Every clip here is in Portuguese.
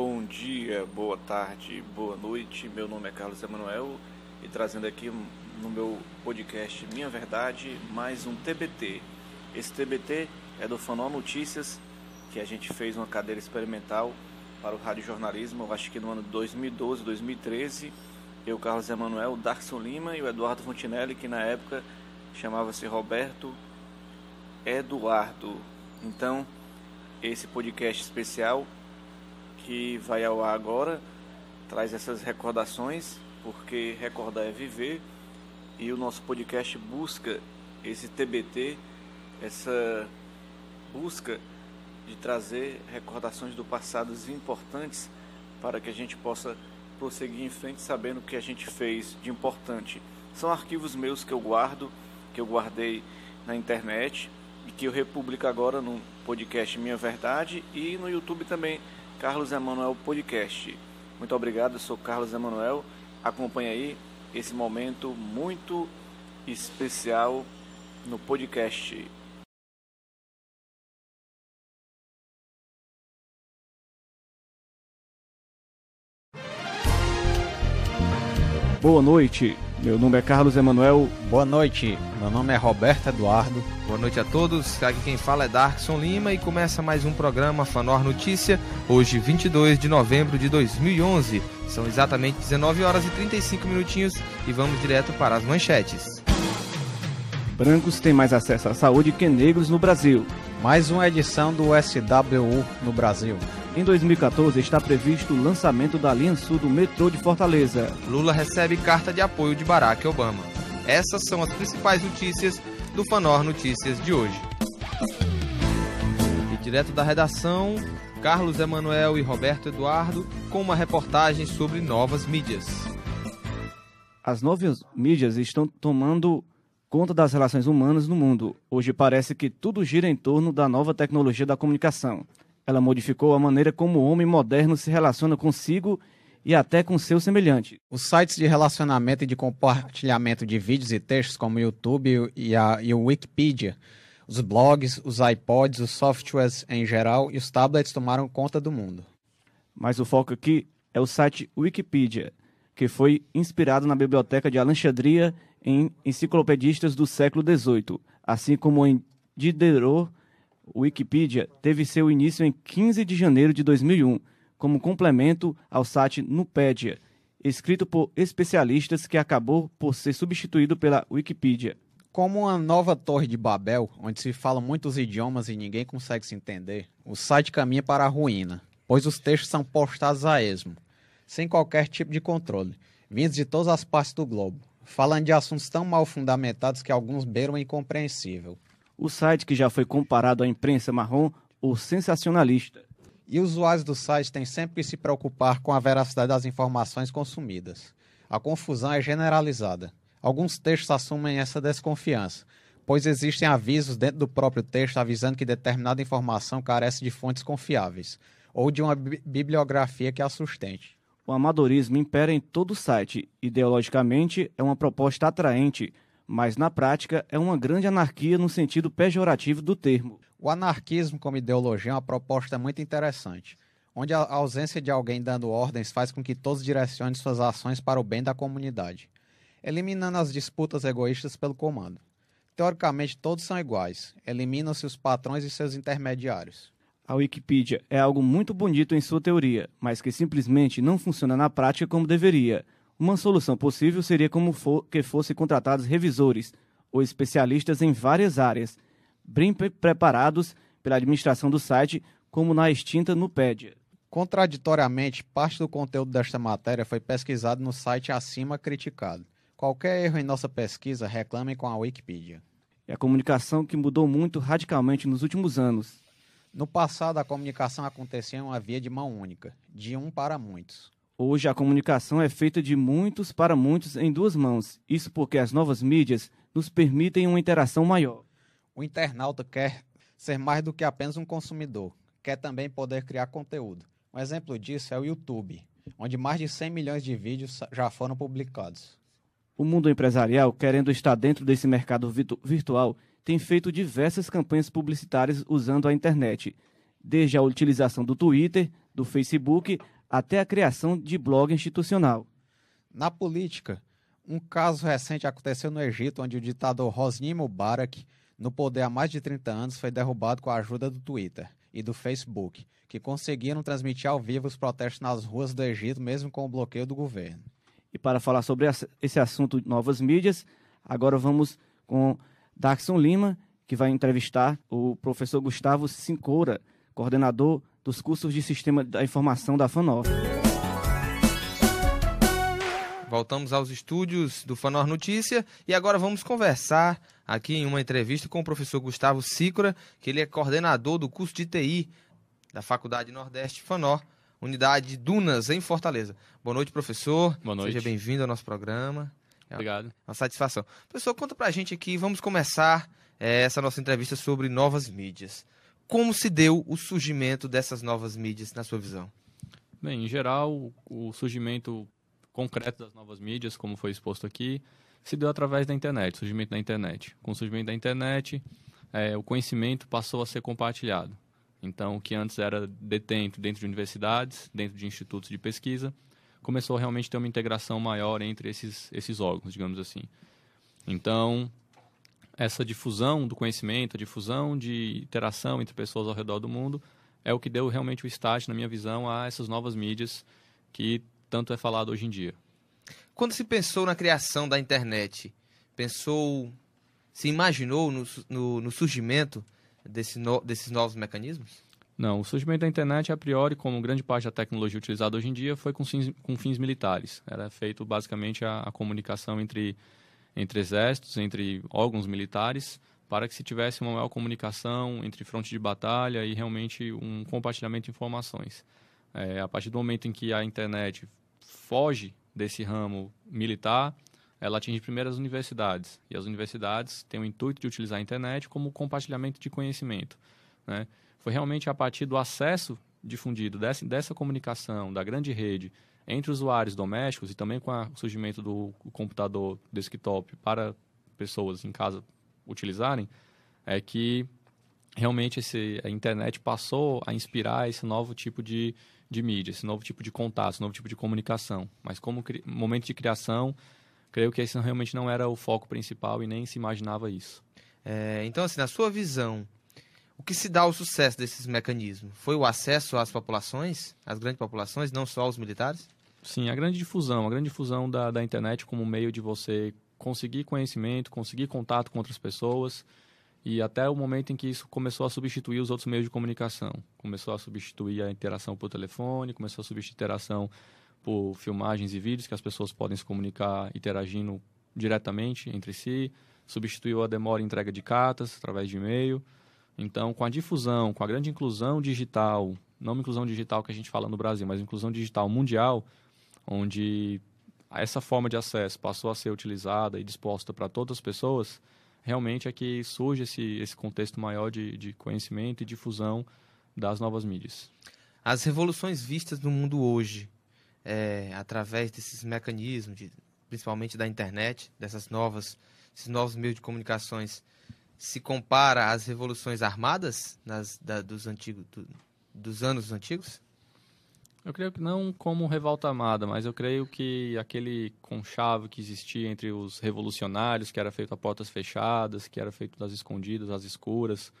Bom dia, boa tarde, boa noite. Meu nome é Carlos Emanuel e trazendo aqui no meu podcast Minha Verdade mais um TBT. Esse TBT é do Fanó Notícias, que a gente fez uma cadeira experimental para o rádio jornalismo, eu acho que no ano de 2012, 2013. Eu, Carlos Emanuel, o Darkson Lima e o Eduardo Fontinelli, que na época chamava-se Roberto Eduardo. Então, esse podcast especial que vai ao ar agora traz essas recordações, porque recordar é viver, e o nosso podcast busca esse TBT, essa busca de trazer recordações do passado importantes para que a gente possa prosseguir em frente sabendo o que a gente fez de importante. São arquivos meus que eu guardo, que eu guardei na internet e que eu republico agora no podcast Minha Verdade e no YouTube também, Carlos Emanuel Podcast. Muito obrigado, sou Carlos Emanuel. Acompanhe aí esse momento muito especial no podcast. Boa noite, meu nome é Carlos Emanuel. Boa noite, meu nome é Roberto Eduardo. Boa noite a todos, aqui quem fala é Darkson Lima e começa mais um programa Fanor Notícia, hoje 22 de novembro de 2011. São exatamente 19 horas e 35 minutinhos e vamos direto para as manchetes. Brancos têm mais acesso à saúde que negros no Brasil. Mais uma edição do SWU no Brasil. Em 2014 está previsto o lançamento da linha sul do metrô de Fortaleza. Lula recebe carta de apoio de Barack Obama. Essas são as principais notícias do Fanor Notícias de hoje. E direto da redação, Carlos Emanuel e Roberto Eduardo com uma reportagem sobre novas mídias. As novas mídias estão tomando conta das relações humanas no mundo. Hoje parece que tudo gira em torno da nova tecnologia da comunicação. Ela modificou a maneira como o homem moderno se relaciona consigo e até com seu semelhante. Os sites de relacionamento e de compartilhamento de vídeos e textos, como o YouTube e, a, e o Wikipedia, os blogs, os iPods, os softwares em geral e os tablets tomaram conta do mundo. Mas o foco aqui é o site Wikipedia, que foi inspirado na biblioteca de Alexandria em enciclopedistas do século XVIII, assim como em Diderot o Wikipedia teve seu início em 15 de janeiro de 2001, como complemento ao site Nupedia, escrito por especialistas que acabou por ser substituído pela Wikipedia. Como uma nova torre de Babel, onde se falam muitos idiomas e ninguém consegue se entender, o site caminha para a ruína, pois os textos são postados a esmo, sem qualquer tipo de controle, vindos de todas as partes do globo, falando de assuntos tão mal fundamentados que alguns beiram incompreensível o site que já foi comparado à imprensa marrom ou sensacionalista. E usuários do site têm sempre que se preocupar com a veracidade das informações consumidas. A confusão é generalizada. Alguns textos assumem essa desconfiança, pois existem avisos dentro do próprio texto avisando que determinada informação carece de fontes confiáveis ou de uma bibliografia que a sustente. O amadorismo impera em todo o site. Ideologicamente, é uma proposta atraente mas na prática é uma grande anarquia no sentido pejorativo do termo. O anarquismo como ideologia é uma proposta muito interessante, onde a ausência de alguém dando ordens faz com que todos direcionem suas ações para o bem da comunidade, eliminando as disputas egoístas pelo comando. Teoricamente, todos são iguais, eliminam-se os patrões e seus intermediários. A Wikipedia é algo muito bonito em sua teoria, mas que simplesmente não funciona na prática como deveria. Uma solução possível seria como for, que fossem contratados revisores ou especialistas em várias áreas, bem preparados pela administração do site, como na extinta Nupedia. Contraditoriamente, parte do conteúdo desta matéria foi pesquisado no site acima criticado. Qualquer erro em nossa pesquisa, reclame com a Wikipedia. É a comunicação que mudou muito radicalmente nos últimos anos. No passado, a comunicação acontecia em uma via de mão única, de um para muitos. Hoje a comunicação é feita de muitos para muitos em duas mãos. Isso porque as novas mídias nos permitem uma interação maior. O internauta quer ser mais do que apenas um consumidor, quer também poder criar conteúdo. Um exemplo disso é o YouTube, onde mais de 100 milhões de vídeos já foram publicados. O mundo empresarial, querendo estar dentro desse mercado virtual, tem feito diversas campanhas publicitárias usando a internet, desde a utilização do Twitter, do Facebook até a criação de blog institucional. Na política, um caso recente aconteceu no Egito, onde o ditador Hosni Mubarak, no poder há mais de 30 anos, foi derrubado com a ajuda do Twitter e do Facebook, que conseguiram transmitir ao vivo os protestos nas ruas do Egito, mesmo com o bloqueio do governo. E para falar sobre esse assunto de novas mídias, agora vamos com Darkson Lima, que vai entrevistar o professor Gustavo Sincoura, coordenador dos cursos de Sistema da Informação da FANOF. Voltamos aos estúdios do Fanor Notícia e agora vamos conversar aqui em uma entrevista com o professor Gustavo Sícora, que ele é coordenador do curso de TI da Faculdade Nordeste Fanor, unidade Dunas, em Fortaleza. Boa noite, professor. Boa noite. Seja bem-vindo ao nosso programa. É Obrigado. Uma satisfação. Professor, conta pra gente aqui, vamos começar é, essa nossa entrevista sobre novas mídias. Como se deu o surgimento dessas novas mídias, na sua visão? Bem, em geral, o surgimento concreto das novas mídias, como foi exposto aqui, se deu através da internet, surgimento da internet. Com o surgimento da internet, é, o conhecimento passou a ser compartilhado. Então, o que antes era detento dentro de universidades, dentro de institutos de pesquisa, começou a realmente ter uma integração maior entre esses, esses órgãos, digamos assim. Então, essa difusão do conhecimento, a difusão de interação entre pessoas ao redor do mundo, é o que deu realmente o start, na minha visão, a essas novas mídias que tanto é falado hoje em dia. Quando se pensou na criação da internet, pensou, se imaginou no, no, no surgimento desse no, desses novos mecanismos? Não, o surgimento da internet, a priori, como grande parte da tecnologia utilizada hoje em dia, foi com fins, com fins militares. Era feito basicamente a, a comunicação entre, entre exércitos, entre órgãos militares, para que se tivesse uma maior comunicação entre fronte de batalha e realmente um compartilhamento de informações. É, a partir do momento em que a internet foge desse ramo militar, ela atinge primeiro as universidades. E as universidades têm o intuito de utilizar a internet como compartilhamento de conhecimento. Né? Foi realmente a partir do acesso difundido dessa, dessa comunicação, da grande rede, entre usuários domésticos e também com o surgimento do computador desktop para pessoas em casa utilizarem, é que realmente esse, a internet passou a inspirar esse novo tipo de, de mídia, esse novo tipo de contato, esse novo tipo de comunicação. Mas como momento de criação, creio que esse realmente não era o foco principal e nem se imaginava isso. É, então, assim, na sua visão, o que se dá ao sucesso desses mecanismos? Foi o acesso às populações, às grandes populações, não só aos militares? Sim, a grande difusão, a grande difusão da, da internet como meio de você conseguir conhecimento, conseguir contato com outras pessoas e até o momento em que isso começou a substituir os outros meios de comunicação. Começou a substituir a interação por telefone, começou a substituir a interação por filmagens e vídeos que as pessoas podem se comunicar interagindo diretamente entre si, substituiu a demora em entrega de cartas através de e-mail. Então, com a difusão, com a grande inclusão digital, não inclusão digital que a gente fala no Brasil, mas inclusão digital mundial, onde essa forma de acesso passou a ser utilizada e disposta para todas as pessoas, realmente é que surge esse, esse contexto maior de, de conhecimento e difusão das novas mídias. As revoluções vistas no mundo hoje, é, através desses mecanismos, de, principalmente da internet, dessas novas, esses novos meios de comunicações, se compara às revoluções armadas nas, da, dos, antigos, do, dos anos antigos? Eu creio que não como revolta armada, mas eu creio que aquele conchavo que existia entre os revolucionários, que era feito a portas fechadas, que era feito das escondidas, às escuras,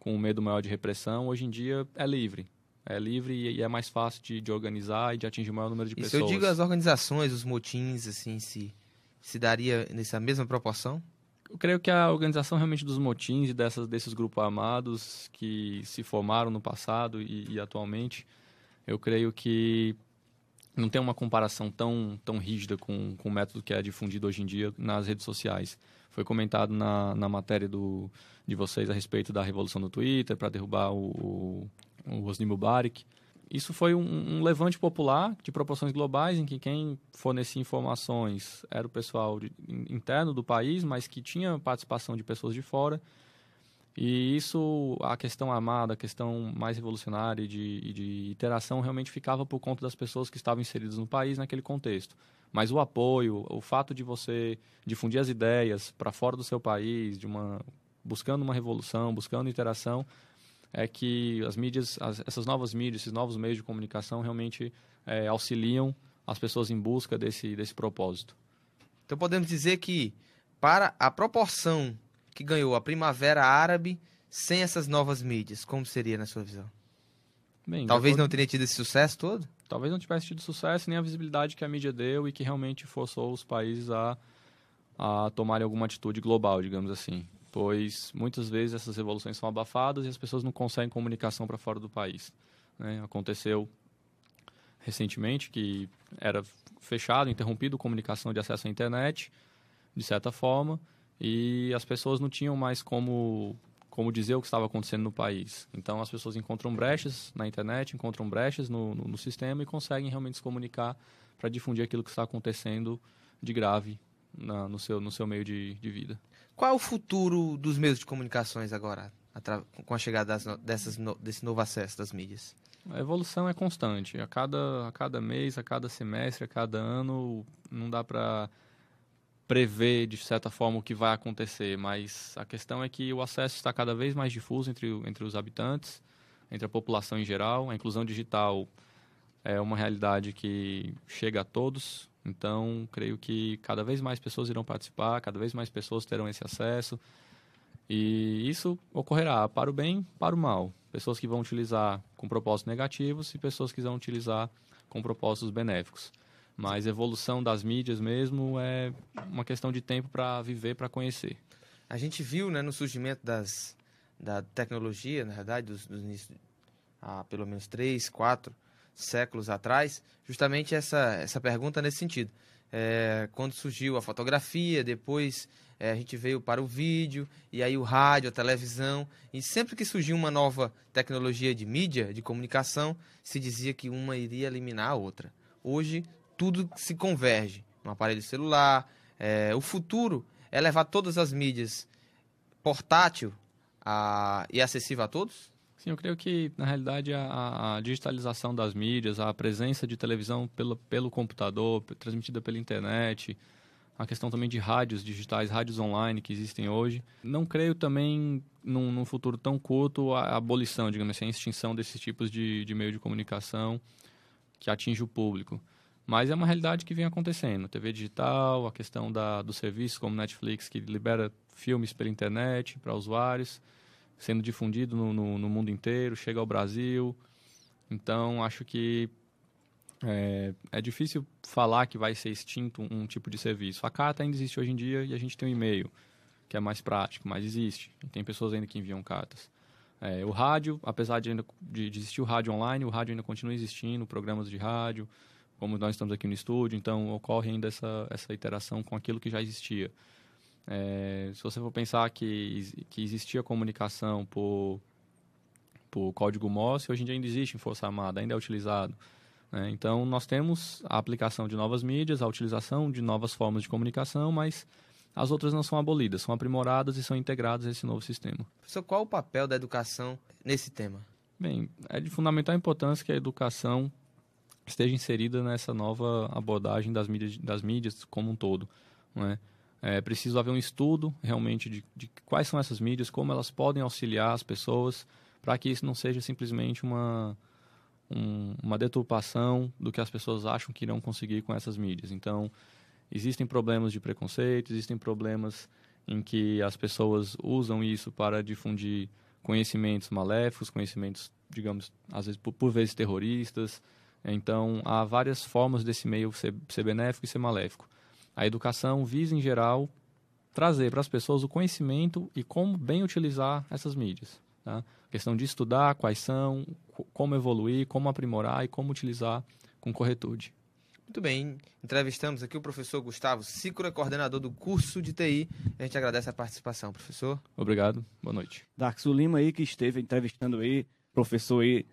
com um medo maior de repressão, hoje em dia é livre. É livre e é mais fácil de, de organizar e de atingir o maior número de e pessoas. Se eu digo as organizações, os motins, assim, se, se daria nessa mesma proporção? Eu creio que a organização realmente dos motins e dessas, desses grupos armados que se formaram no passado e, e atualmente, eu creio que não tem uma comparação tão, tão rígida com, com o método que é difundido hoje em dia nas redes sociais. Foi comentado na, na matéria do, de vocês a respeito da revolução do Twitter para derrubar o, o, o Hosni Mubarak isso foi um, um, levante popular de proporções globais, em que quem fornecia informações era o pessoal de, interno do país, mas que tinha participação de pessoas de fora. E isso, a questão armada, a questão mais revolucionária de, de interação, realmente ficava por conta das pessoas que estavam inseridas no país naquele contexto. Mas o apoio, o fato de você difundir as ideias para fora do seu país, de uma buscando uma revolução, buscando interação, é que as mídias, as, essas novas mídias, esses novos meios de comunicação realmente é, auxiliam as pessoas em busca desse, desse propósito. Então podemos dizer que para a proporção que ganhou a Primavera Árabe sem essas novas mídias, como seria na sua visão? Bem, Talvez não teria tido esse sucesso todo? Talvez não tivesse tido sucesso nem a visibilidade que a mídia deu e que realmente forçou os países a, a tomarem alguma atitude global, digamos assim. Pois muitas vezes essas revoluções são abafadas e as pessoas não conseguem comunicação para fora do país. Né? Aconteceu recentemente que era fechado, interrompido a comunicação de acesso à internet, de certa forma, e as pessoas não tinham mais como como dizer o que estava acontecendo no país. Então as pessoas encontram brechas na internet, encontram brechas no, no, no sistema e conseguem realmente se comunicar para difundir aquilo que está acontecendo de grave na, no, seu, no seu meio de, de vida. Qual é o futuro dos meios de comunicações agora, com a chegada das, dessas, desse novo acesso das mídias? A evolução é constante. A cada, a cada mês, a cada semestre, a cada ano, não dá para prever de certa forma o que vai acontecer, mas a questão é que o acesso está cada vez mais difuso entre, entre os habitantes, entre a população em geral. A inclusão digital é uma realidade que chega a todos, então creio que cada vez mais pessoas irão participar, cada vez mais pessoas terão esse acesso. E isso ocorrerá para o bem, para o mal. Pessoas que vão utilizar com propósitos negativos e pessoas que vão utilizar com propósitos benéficos. Mas evolução das mídias mesmo é uma questão de tempo para viver, para conhecer. A gente viu né, no surgimento das, da tecnologia, na verdade, dos, dos, há pelo menos três, quatro séculos atrás, justamente essa, essa pergunta nesse sentido. É, quando surgiu a fotografia, depois é, a gente veio para o vídeo, e aí o rádio, a televisão, e sempre que surgiu uma nova tecnologia de mídia, de comunicação, se dizia que uma iria eliminar a outra. Hoje tudo se converge no aparelho celular. É, o futuro é levar todas as mídias portátil a, e acessível a todos? Sim, eu creio que, na realidade, a, a, digitalização das mídias, a presença de televisão pelo, pelo computador, transmitida pela internet, a questão também de rádios digitais, rádios online que existem hoje. Não creio também, num, num futuro tão curto, a, abolição, digamos assim, a extinção desses tipos de, de meio de comunicação que atinge o público. Mas é uma realidade que vem acontecendo. TV digital, a questão da, do serviço como Netflix, que libera filmes pela internet para usuários, sendo difundido no, no, no, mundo inteiro, chega ao Brasil. Então, acho que é, é, difícil falar que vai ser extinto um, tipo de serviço. A carta ainda existe hoje em dia e a gente tem o e-mail, que é mais prático, mas existe. E tem pessoas ainda que enviam cartas. É, o rádio, apesar de, ainda, de, de existir o rádio online, o rádio ainda continua existindo, programas de rádio, como nós estamos aqui no estúdio, então ocorre ainda essa, essa interação com aquilo que já existia. É, se você for pensar que, que existia comunicação por, por código Morse, hoje em dia ainda existe em Força Armada, ainda é utilizado. Né? Então, nós temos a aplicação de novas mídias, a utilização de novas formas de comunicação, mas as outras não são abolidas, são aprimoradas e são integradas nesse novo sistema. Professor, qual o papel da educação nesse tema? Bem, é de fundamental importância que a educação esteja inserida nessa nova abordagem das mídias, das mídias como um todo. Não é? é preciso haver um estudo realmente de, de quais são essas mídias, como elas podem auxiliar as pessoas, para que isso não seja simplesmente uma, um, uma deturpação do que as pessoas acham que irão conseguir com essas mídias. Então, existem problemas de preconceito, existem problemas em que as pessoas usam isso para difundir conhecimentos maléficos, conhecimentos, digamos, às vezes por, por vezes terroristas, então, há várias formas desse meio ser, ser benéfico e ser maléfico. A educação visa, em geral, trazer para as pessoas o conhecimento e como bem utilizar essas mídias. Tá? A questão de estudar quais são, como evoluir, como aprimorar e como utilizar com corretude. Muito bem, entrevistamos aqui o professor Gustavo Cicura, coordenador do curso de TI. A gente agradece a participação, professor. Obrigado, boa noite. Darksu Lima aí, que esteve entrevistando aí, professor aí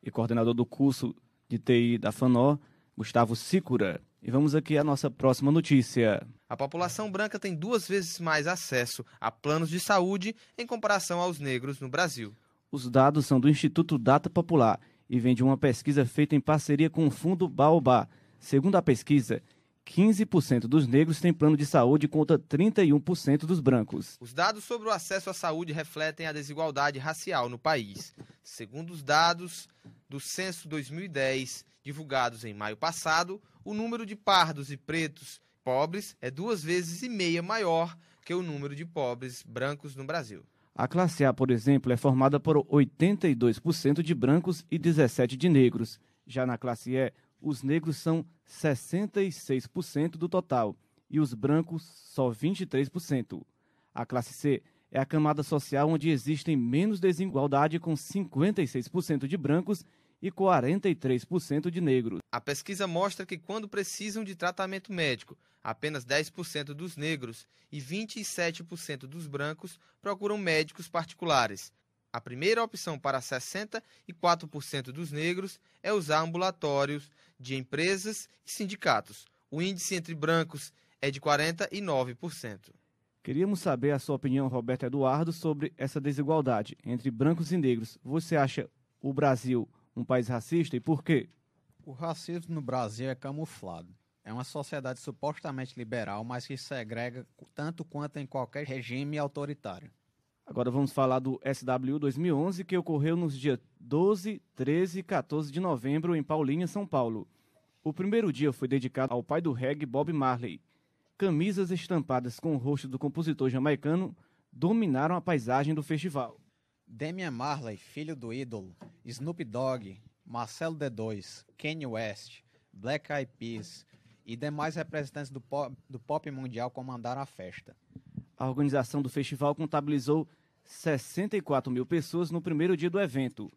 e coordenador do curso de TI da FANO, Gustavo Sicura. E vamos aqui à nossa próxima notícia. A população branca tem duas vezes mais acesso a planos de saúde em comparação aos negros no Brasil. Os dados são do Instituto Data Popular e vêm de uma pesquisa feita em parceria com o Fundo Baobá. Segundo a pesquisa, 15% dos negros têm plano de saúde contra 31% dos brancos. Os dados sobre o acesso à saúde refletem a desigualdade racial no país. Segundo os dados do Censo 2010, divulgados em maio passado, o número de pardos e pretos pobres é duas vezes e meia maior que o número de pobres brancos no Brasil. A classe A, por exemplo, é formada por 82% de brancos e 17% de negros. Já na classe E, os negros são 66% do total e os brancos só 23%. A classe C é a camada social onde existem menos desigualdade, com 56% de brancos e 43% de negros. A pesquisa mostra que, quando precisam de tratamento médico, apenas 10% dos negros e 27% dos brancos procuram médicos particulares. A primeira opção para 64% dos negros é usar ambulatórios de empresas e sindicatos. O índice entre brancos é de 49%. Queríamos saber a sua opinião, Roberto Eduardo, sobre essa desigualdade entre brancos e negros. Você acha o Brasil um país racista e por quê? O racismo no Brasil é camuflado. É uma sociedade supostamente liberal, mas que segrega tanto quanto em qualquer regime autoritário. Agora vamos falar do SW 2011, que ocorreu nos dias 12, 13 e 14 de novembro em Paulinha, São Paulo. O primeiro dia foi dedicado ao pai do reggae Bob Marley. Camisas estampadas com o rosto do compositor jamaicano dominaram a paisagem do festival. Damian Marley, filho do ídolo, Snoop Dogg, Marcelo D2, Kanye West, Black Eyed Peas e demais representantes do pop, do pop mundial comandaram a festa. A organização do festival contabilizou 64 mil pessoas no primeiro dia do evento.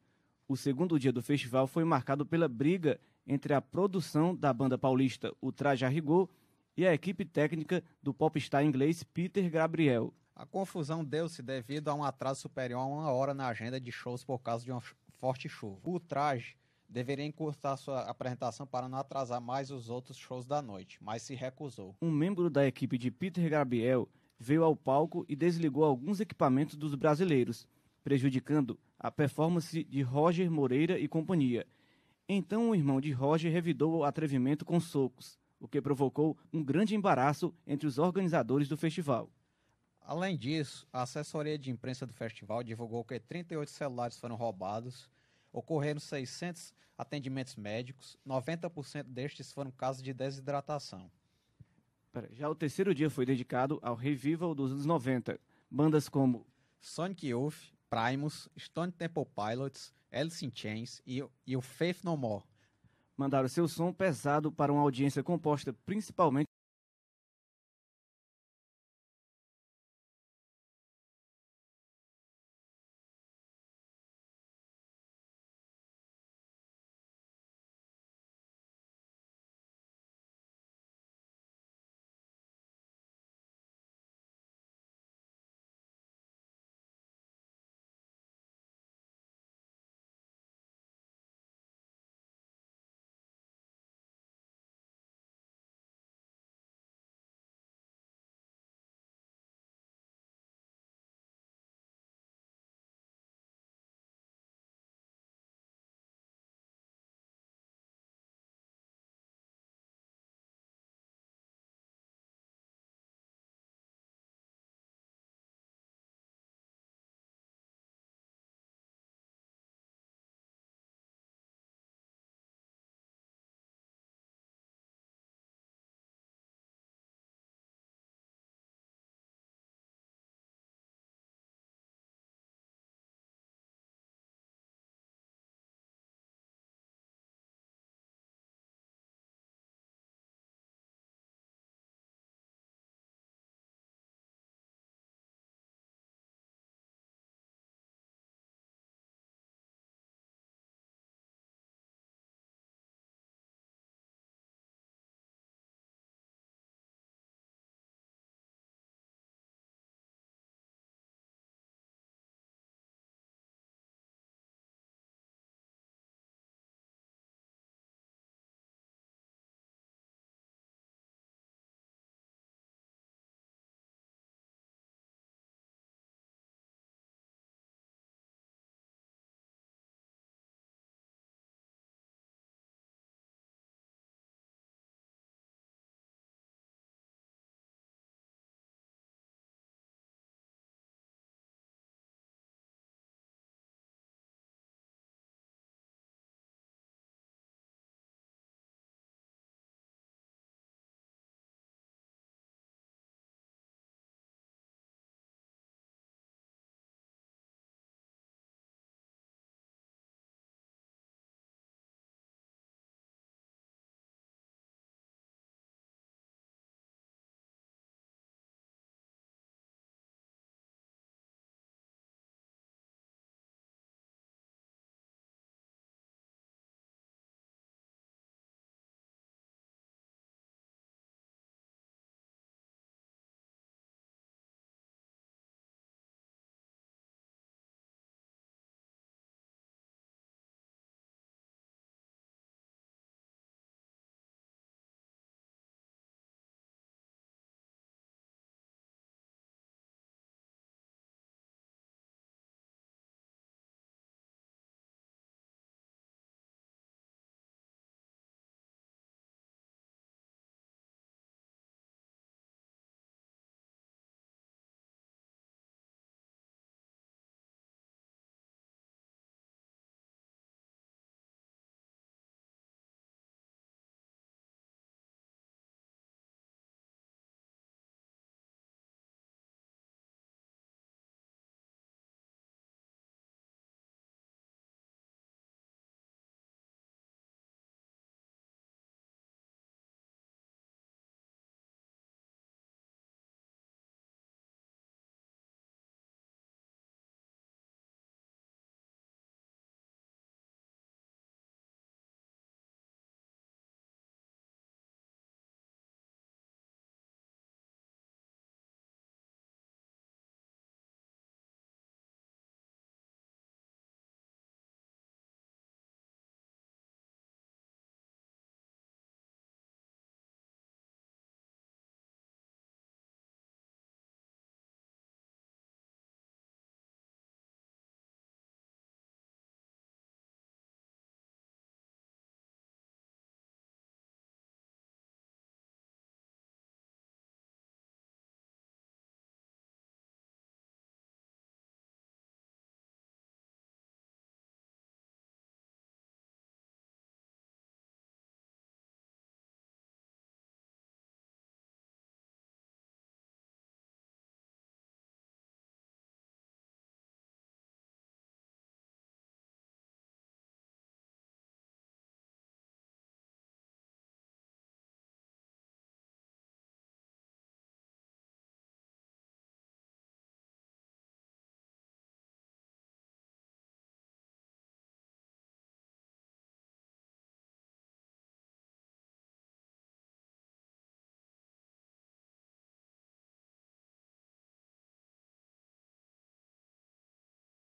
O segundo dia do festival foi marcado pela briga entre a produção da banda paulista O Traje a Rigor e a equipe técnica do popstar inglês Peter Gabriel. A confusão deu-se devido a um atraso superior a uma hora na agenda de shows por causa de uma forte chuva. O traje deveria encurtar sua apresentação para não atrasar mais os outros shows da noite, mas se recusou. Um membro da equipe de Peter Gabriel veio ao palco e desligou alguns equipamentos dos brasileiros, prejudicando a performance de Roger Moreira e companhia. Então o irmão de Roger revidou o atrevimento com socos, o que provocou um grande embaraço entre os organizadores do festival. Além disso, a assessoria de imprensa do festival divulgou que 38 celulares foram roubados, ocorreram 600 atendimentos médicos, 90% destes foram casos de desidratação. Já o terceiro dia foi dedicado ao revival dos anos 90. Bandas como Sonic Youth, Primus, Stone Temple Pilots, Alice in Chains e, e o Faith No More mandaram seu som pesado para uma audiência composta principalmente